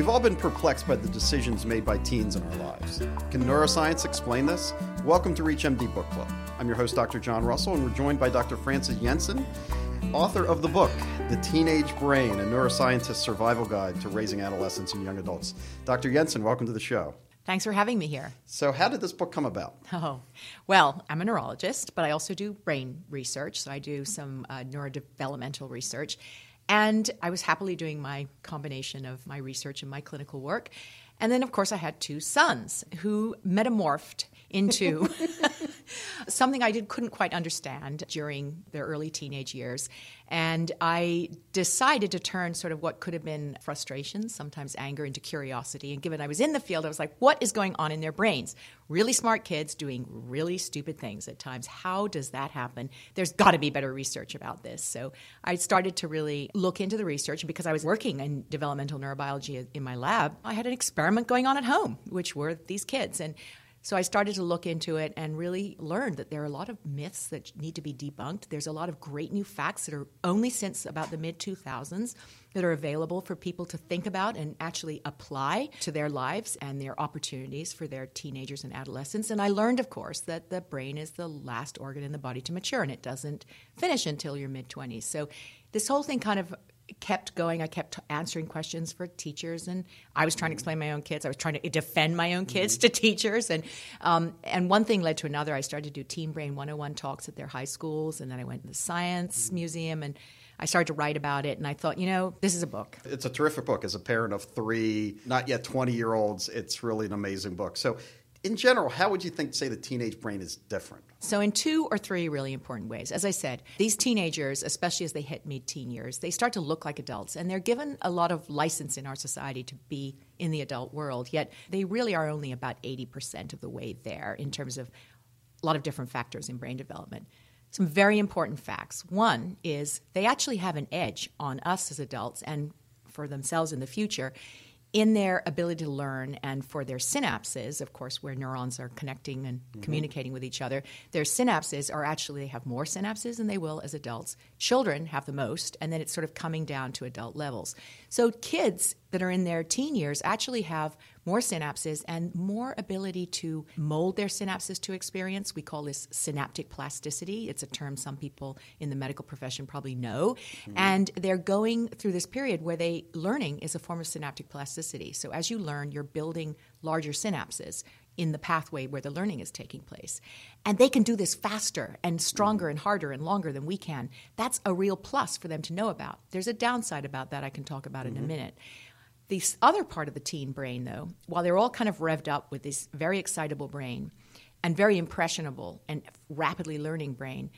We've all been perplexed by the decisions made by teens in our lives. Can neuroscience explain this? Welcome to ReachMD Book Club. I'm your host, Dr. John Russell, and we're joined by Dr. Frances Jensen, author of the book, The Teenage Brain, a neuroscientist's survival guide to raising adolescents and young adults. Dr. Jensen, welcome to the show. Thanks for having me here. So, how did this book come about? Oh, well, I'm a neurologist, but I also do brain research. So, I do some uh, neurodevelopmental research. And I was happily doing my combination of my research and my clinical work. And then, of course, I had two sons who metamorphed into something I did, couldn't quite understand during their early teenage years. And I decided to turn sort of what could have been frustration, sometimes anger, into curiosity. And given I was in the field, I was like, what is going on in their brains? Really smart kids doing really stupid things at times. How does that happen? There's got to be better research about this. So I started to really look into the research because I was working in developmental neurobiology in my lab. I had an experiment going on at home, which were these kids. And so I started to look into it and really learned that there are a lot of myths that need to be debunked. There's a lot of great new facts that are only since about the mid 2000s that are available for people to think about and actually apply to their lives and their opportunities for their teenagers and adolescents. And I learned, of course, that the brain is the last organ in the body to mature and it doesn't finish until your mid 20s. So this whole thing kind of kept going. I kept answering questions for teachers, and I was trying to explain my own kids. I was trying to defend my own kids mm-hmm. to teachers, and um, and one thing led to another. I started to do Teen Brain 101 talks at their high schools, and then I went to the Science mm-hmm. Museum, and I started to write about it. And I thought, you know, this is a book. It's a terrific book. As a parent of three, not yet 20 year olds, it's really an amazing book. So in general, how would you think, say, the teenage brain is different? So, in two or three really important ways. As I said, these teenagers, especially as they hit mid teen years, they start to look like adults, and they're given a lot of license in our society to be in the adult world, yet they really are only about 80% of the way there in terms of a lot of different factors in brain development. Some very important facts. One is they actually have an edge on us as adults and for themselves in the future in their ability to learn and for their synapses, of course, where neurons are connecting and mm-hmm. communicating with each other, their synapses are actually, they have more synapses than they will as adults. Children have the most, and then it's sort of coming down to adult levels. So kids that are in their teen years actually have more synapses and more ability to mold their synapses to experience. We call this synaptic plasticity. It's a term some people in the medical profession probably know. Mm-hmm. And they're going through this period where they learning is a form of synaptic plasticity. So as you learn, you're building larger synapses in the pathway where the learning is taking place. And they can do this faster and stronger and harder and longer than we can. That's a real plus for them to know about. There's a downside about that I can talk about mm-hmm. in a mm-hmm. minute. The other part of the teen brain, though, while they're all kind of revved up with this very excitable brain and very impressionable and rapidly learning brain,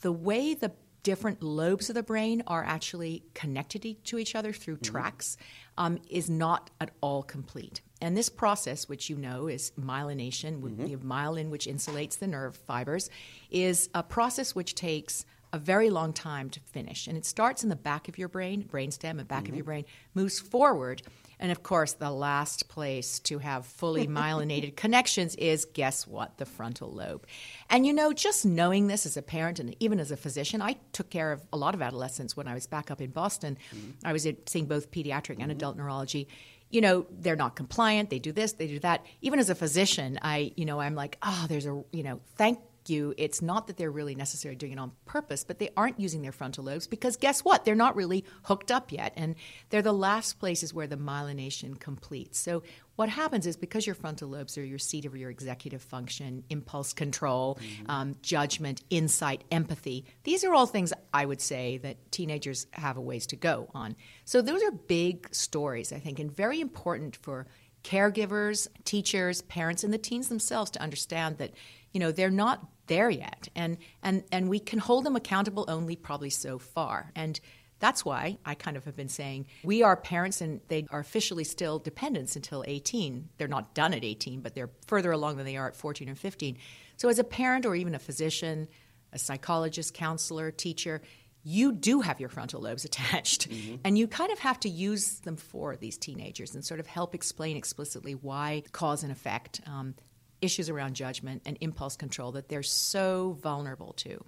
the way the different lobes of the brain are actually connected to each other through mm-hmm. tracks um, is not at all complete. And this process, which you know is myelination, mm-hmm. the myelin which insulates the nerve fibers, is a process which takes a very long time to finish. And it starts in the back of your brain, brainstem, and back mm-hmm. of your brain, moves forward. And of course, the last place to have fully myelinated connections is guess what? The frontal lobe. And you know, just knowing this as a parent and even as a physician, I took care of a lot of adolescents when I was back up in Boston. Mm-hmm. I was seeing both pediatric and mm-hmm. adult neurology you know they're not compliant they do this they do that even as a physician i you know i'm like oh there's a you know thank you, it's not that they're really necessarily doing it on purpose, but they aren't using their frontal lobes because guess what? They're not really hooked up yet. And they're the last places where the myelination completes. So what happens is because your frontal lobes are your seat of your executive function, impulse control, mm-hmm. um, judgment, insight, empathy, these are all things I would say that teenagers have a ways to go on. So those are big stories, I think, and very important for caregivers, teachers, parents, and the teens themselves to understand that you know they're not there yet and and and we can hold them accountable only probably so far and that's why I kind of have been saying we are parents and they are officially still dependents until 18. They're not done at 18, but they're further along than they are at 14 and 15. So, as a parent or even a physician, a psychologist, counselor, teacher, you do have your frontal lobes attached. Mm-hmm. And you kind of have to use them for these teenagers and sort of help explain explicitly why cause and effect, um, issues around judgment and impulse control that they're so vulnerable to.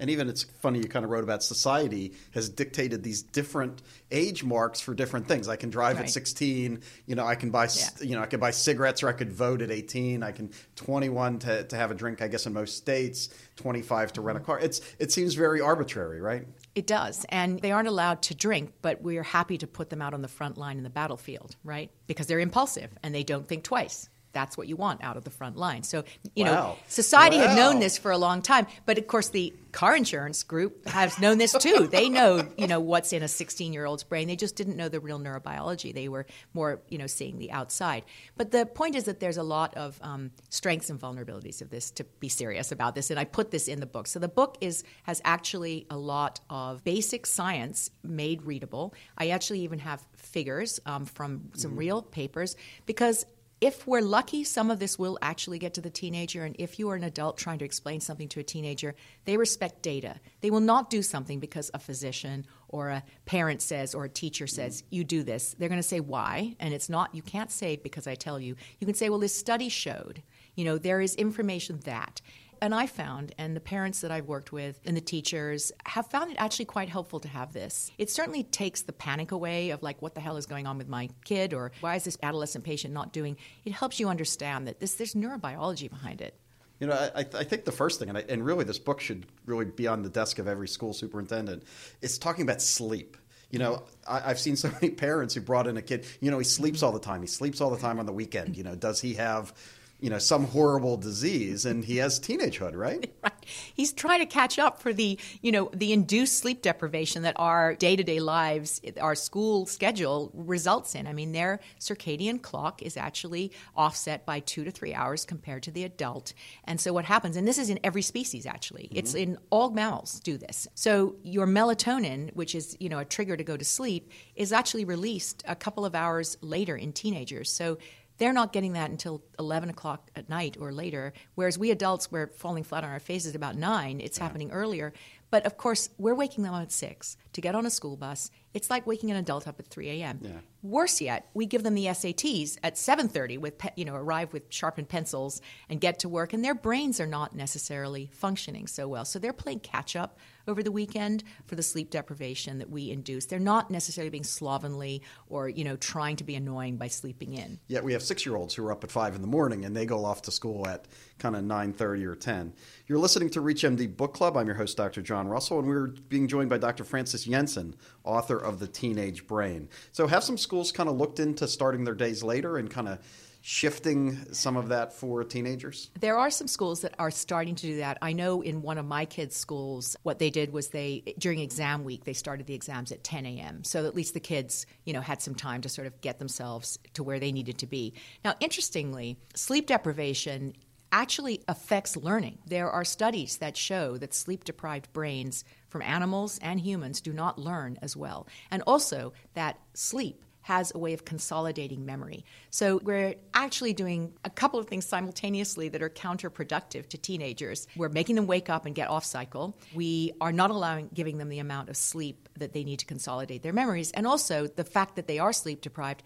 And even it's funny you kind of wrote about society has dictated these different age marks for different things. I can drive Right. at 16, you know, I can buy Yeah. you know, I can buy cigarettes or I could vote at 18. I can 21 to, to have a drink I guess in most states, 25 to rent a mm-hmm. car. It's it seems very arbitrary, right? It does. And they aren't allowed to drink, but we are happy to put them out on the front line in the battlefield, right? Because they're impulsive and they don't think twice. That's what you want out of the front line. So, you know, Wow. society had known this for a long time. But of course, the car insurance group has known this too. they know, you know, what's in a 16 year old's brain. They just didn't know the real neurobiology. They were more, you know, seeing the outside. But the point is that there's a lot of um, strengths and vulnerabilities of this to be serious about this. And I put this in the book. So the book is has actually a lot of basic science made readable. I actually even have figures um, from some real papers because if we're lucky, some of this will actually get to the teenager. And if you are an adult trying to explain something to a teenager, they respect data. They will not do something because a physician or a parent says or a teacher says, mm. you do this. They're going to say why. And it's not, you can't say because I tell you. You can say, well, this study showed. You know, there is information that. And I found, and the parents that I've worked with and the teachers have found it actually quite helpful to have this. It certainly takes the panic away of like, what the hell is going on with my kid, or why is this adolescent patient not doing? It helps you understand that this, there's neurobiology behind it. You know, I, I think the first thing, and, I, and really this book should really be on the desk of every school superintendent, is talking about sleep. You know, I, I've seen so many parents who brought in a kid. You know, he sleeps mm-hmm. all the time. He sleeps all the time on the weekend. You know, does he have, you know, some horrible disease? And he has teenagehood, right? Right. He's trying to catch up for the, you know, the induced sleep deprivation that our day-to-day lives, our school schedule results in. I mean, their circadian clock is actually offset by 2 to 3 hours compared to the adult. And so what happens and this is in every species actually. Mm-hmm. It's in all mammals do this. So your melatonin, which is, you know, a trigger to go to sleep, is actually released a couple of hours later in teenagers. So they're not getting that until 11 o'clock at night or later, whereas we adults, we're falling flat on our faces about 9. It's happening earlier. But of course, we're waking them up at 6 to get on a school bus. It's like waking an adult up at 3 a.m. Yeah. Worse yet, we give them the SATs at 7:30 with pe- you know arrive with sharpened pencils and get to work, and their brains are not necessarily functioning so well. So they're playing catch up over the weekend for the sleep deprivation that we induce. They're not necessarily being slovenly or you know trying to be annoying by sleeping in. Yet we have six-year-olds who are up at five in the morning and they go off to school at kind of nine thirty or ten. You're listening to ReachMD Book Club. I'm your host, Dr. John Russell, and we're being joined by Dr. Frances Jensen, author of The Teenage Brain. So, have some schools kind of looked into starting their days later and kind of shifting some of that for teenagers? There are some schools that are starting to do that. I know in one of my kids' schools, what they did was they during exam week they started the exams at 10 a.m. So at least the kids, you know, had some time to sort of get themselves to where they needed to be. Now, interestingly, sleep deprivation actually affects learning. There are studies that show that sleep deprived brains from animals and humans do not learn as well. And also that sleep has a way of consolidating memory. So we're actually doing a couple of things simultaneously that are counterproductive to teenagers. We're making them wake up and get off cycle. We are not allowing giving them the amount of sleep that they need to consolidate their memories. And also the fact that they are sleep deprived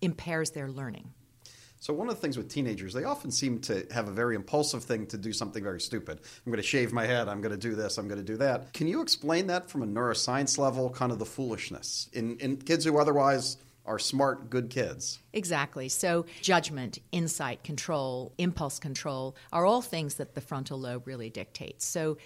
impairs their learning. So one of the things with teenagers, they often seem to have a very impulsive thing to do something very stupid. I'm going to shave my head. I'm going to do this. I'm going to do that. Can you explain that from a neuroscience level, kind of the foolishness in, in kids who otherwise are smart, good kids? Exactly. So, judgment, insight, control, impulse control are all things that the frontal lobe really dictates. So,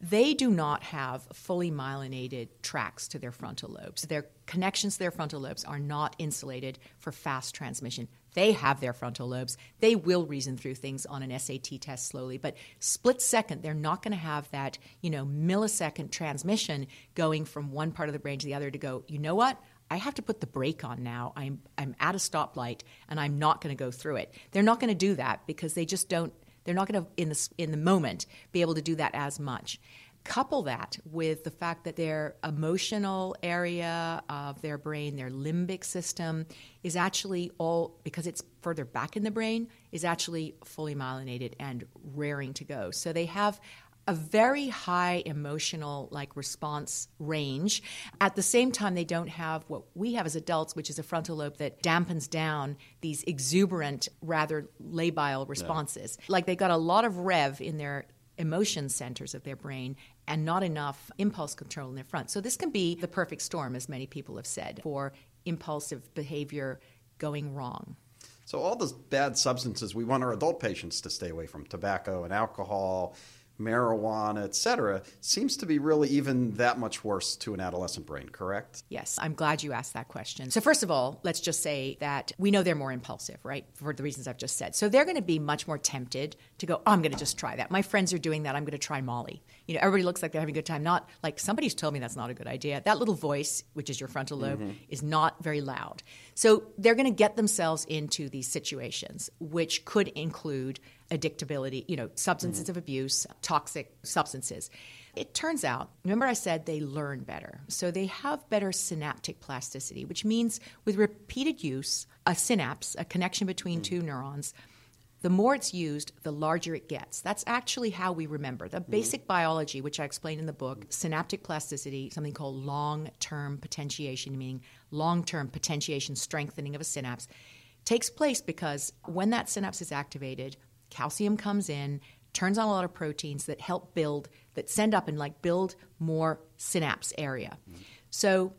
they do not have fully myelinated tracks to their frontal lobes. Their connections to their frontal lobes are not insulated for fast transmission. They have their frontal lobes. They will reason through things on an SAT test slowly, but split second, they're not going to have that, you know, millisecond transmission going from one part of the brain to the other to go, you know what? I have to put the brake on now. I'm I'm at a stoplight and I'm not going to go through it. They're not going to do that because they just don't they're not going to in the in the moment be able to do that as much. Couple that with the fact that their emotional area of their brain, their limbic system, is actually all because it's further back in the brain, is actually fully myelinated and raring to go. So they have a very high emotional like response range at the same time they don't have what we have as adults which is a frontal lobe that dampens down these exuberant rather labile responses like they got a lot of rev in their emotion centers of their brain and not enough impulse control in their front. So this can be the perfect storm, as many people have said, for impulsive behavior going wrong. So all those bad substances we want our adult patients to stay away from, tobacco and alcohol, marijuana, etc., seems to be really even that much worse to an adolescent brain, correct? Yes, I'm glad you asked that question. So, first of all, let's just say that we know they're more impulsive, right? For the reasons I've just said. So, they're going to be much more tempted to go, oh, I'm going to just try that. My friends are doing that. I'm going to try Molly. You know, everybody looks like they're having a good time. Not like somebody's told me that's not a good idea. That little voice, which is your frontal lobe, mm-hmm. is not very loud. So, they're going to get themselves into these situations, which could include addictability, you know, substances mm-hmm. of abuse, toxic substances. It turns out, remember I said they learn better. So they have better synaptic plasticity, which means with repeated use, a synapse, a connection between mm. two neurons, the more it's used, the larger it gets. That's actually how we remember. The mm-hmm. basic biology, which I explain in the book, synaptic plasticity, something called long term potentiation, meaning long term potentiation strengthening of a synapse, takes place because when that synapse is activated, calcium comes in, turns on a lot of proteins that help build, that send up and like build more synapse area. Mm-hmm. So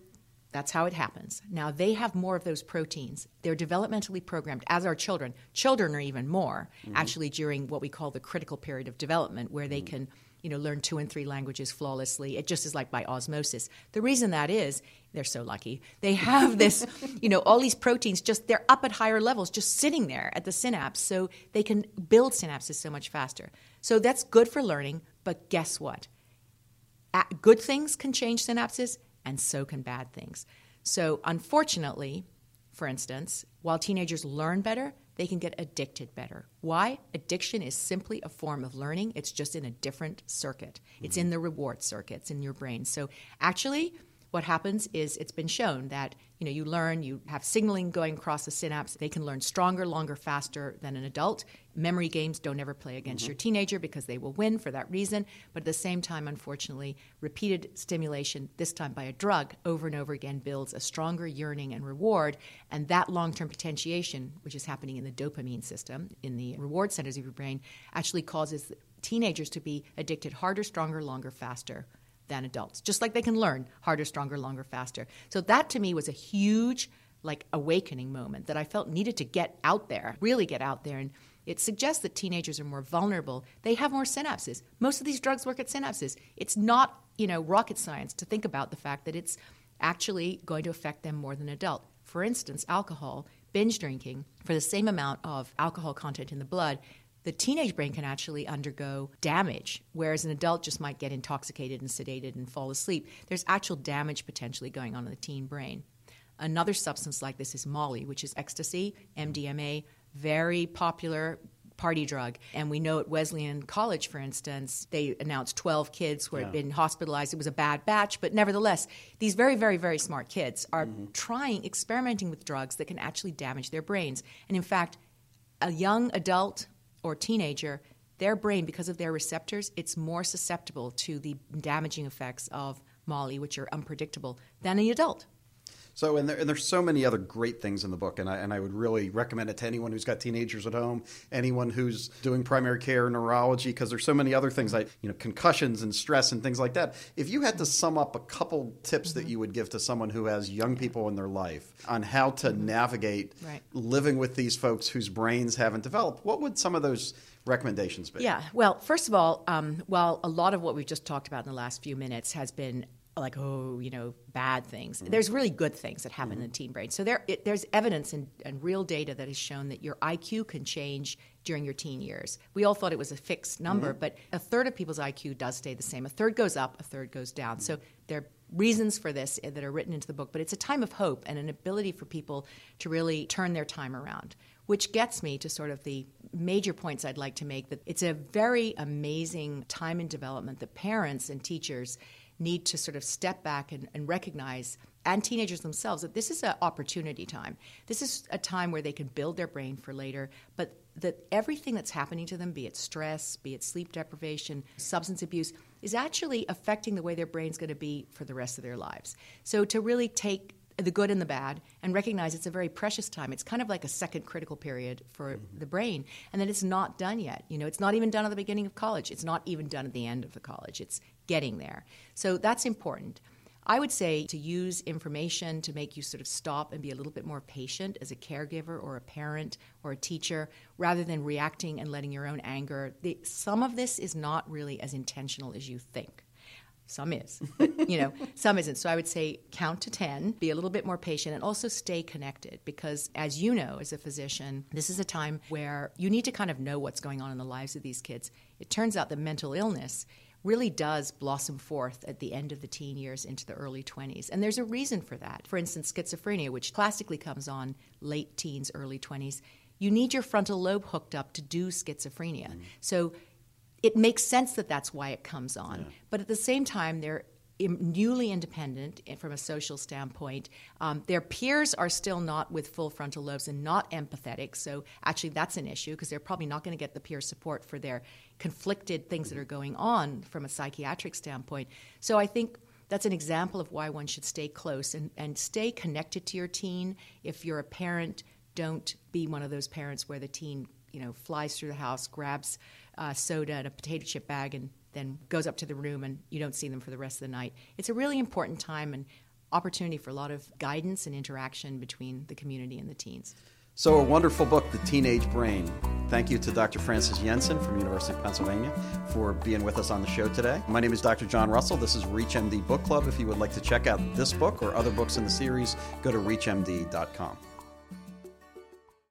that's how it happens. Now they have more of those proteins. They're developmentally programmed, as are children. Children are even more, mm-hmm. actually, during what we call the critical period of development, where they mm-hmm. can you know, learn two and three languages flawlessly. It just is like by osmosis. The reason that is, they're so lucky. They have this, you know, all these proteins just they're up at higher levels, just sitting there at the synapse, so they can build synapses so much faster. So that's good for learning. But guess what? Good things can change synapses, and so can bad things. So unfortunately, for instance, while teenagers learn better, they can get addicted better. Why? Addiction is simply a form of learning. It's just in a different circuit. Mm-hmm. It's in the reward circuits in your brain. So actually, what happens is it's been shown that you know you learn you have signaling going across the synapse. They can learn stronger longer faster than an adult. Memory games don't ever play against mm-hmm. your teenager because they will win for that reason. But at the same time unfortunately repeated stimulation this time by a drug over and over again builds a stronger yearning and reward. And that long-term potentiation which is happening in the dopamine system in the reward centers of your brain actually causes teenagers to be addicted harder stronger longer faster than adults, just like they can learn harder, stronger, longer, faster. So that to me was a huge like awakening moment that I felt needed to get out there, really get out there and it suggests that teenagers are more vulnerable. They have more synapses. Most of these drugs work at synapses. It's not, you know, rocket science to think about the fact that it's actually going to affect them more than adult. For instance, alcohol, binge drinking for the same amount of alcohol content in the blood the teenage brain can actually undergo damage, whereas an adult just might get intoxicated and sedated and fall asleep. There's actual damage potentially going on in the teen brain. Another substance like this is Molly, which is ecstasy, MDMA, very popular party drug. And we know at Wesleyan College, for instance, they announced 12 kids who had been hospitalized. It was a bad batch, but nevertheless, these very, very, very smart kids are mm-hmm. trying, experimenting with drugs that can actually damage their brains. And in fact, a young adult or teenager, their brain, because of their receptors, it's more susceptible to the damaging effects of Molly, which are unpredictable, than an adult. So, and, there, and, there's so many other great things in the book, and I, and I would really recommend it to anyone who's got teenagers at home, anyone who's doing primary care, neurology, because there's so many other things like you know concussions and stress and things like that. If you had to sum up a couple tips mm-hmm. that you would give to someone who has young people in their life on how to mm-hmm. navigate right. living with these folks whose brains haven't developed, what would some of those recommendations be? Yeah, well, first of all, um, while a lot of what we've just talked about in the last few minutes has been like oh you know bad things mm-hmm. there's really good things that happen mm-hmm. in the teen brain so there it, there's evidence and, and, real data that has shown that your iq can change during your teen years we all thought it was a fixed number mm-hmm. but a third of people's iq does stay the same a third goes up a third goes down so there are reasons for this that are written into the book but it's a time of hope and an ability for people to really turn their time around which gets me to sort of the major points I'd like to make that it's a very amazing time in development that parents and teachers need to sort of step back and, and recognize and teenagers themselves that this is an opportunity time. This is a time where they can build their brain for later, but that everything that's happening to them, be it stress, be it sleep deprivation, substance abuse, is actually affecting the way their brain's going to be for the rest of their lives. So to really take the good and the bad, and recognize it's a very precious time. It's kind of like a second critical period for mm-hmm. the brain, and that it's not done yet. You know, it's not even done at the beginning of college. It's not even done at the end of the college. It's getting there. So that's important. I would say to use information to make you sort of stop and be a little bit more patient as a caregiver or a parent or a teacher rather than reacting and letting your own anger. The, some of this is not really as intentional as you think. Some is, but you know, some isn't. So I would say count to 10, be a little bit more patient, and also stay connected because, as you know, as a physician, this is a time where you need to kind of know what's going on in the lives of these kids. It turns out that mental illness really does blossom forth at the end of the teen years into the early 20s. And there's a reason for that. For instance, schizophrenia, which classically comes on late teens, early 20s, you need your frontal lobe hooked up to do schizophrenia. Mm. So it makes sense that that's why it comes on. Yeah. But at the same time, they're newly independent from a social standpoint. Um, their peers are still not with full frontal lobes and not empathetic. So actually, that's an issue because they're probably not going to get the peer support for their conflicted things that are going on from a psychiatric standpoint. So I think that's an example of why one should stay close and, and stay connected to your teen. If you're a parent, don't be one of those parents where the teen, you know, flies through the house, grabs uh, soda and a potato chip bag, and then goes up to the room, and you don't see them for the rest of the night. It's a really important time and opportunity for a lot of guidance and interaction between the community and the teens. So, a wonderful book, The Teenage Brain. Thank you to Dr. Frances Jensen from University of Pennsylvania for being with us on the show today. My name is Dr. John Russell. This is ReachMD Book Club. If you would like to check out this book or other books in the series, go to reachmd.com.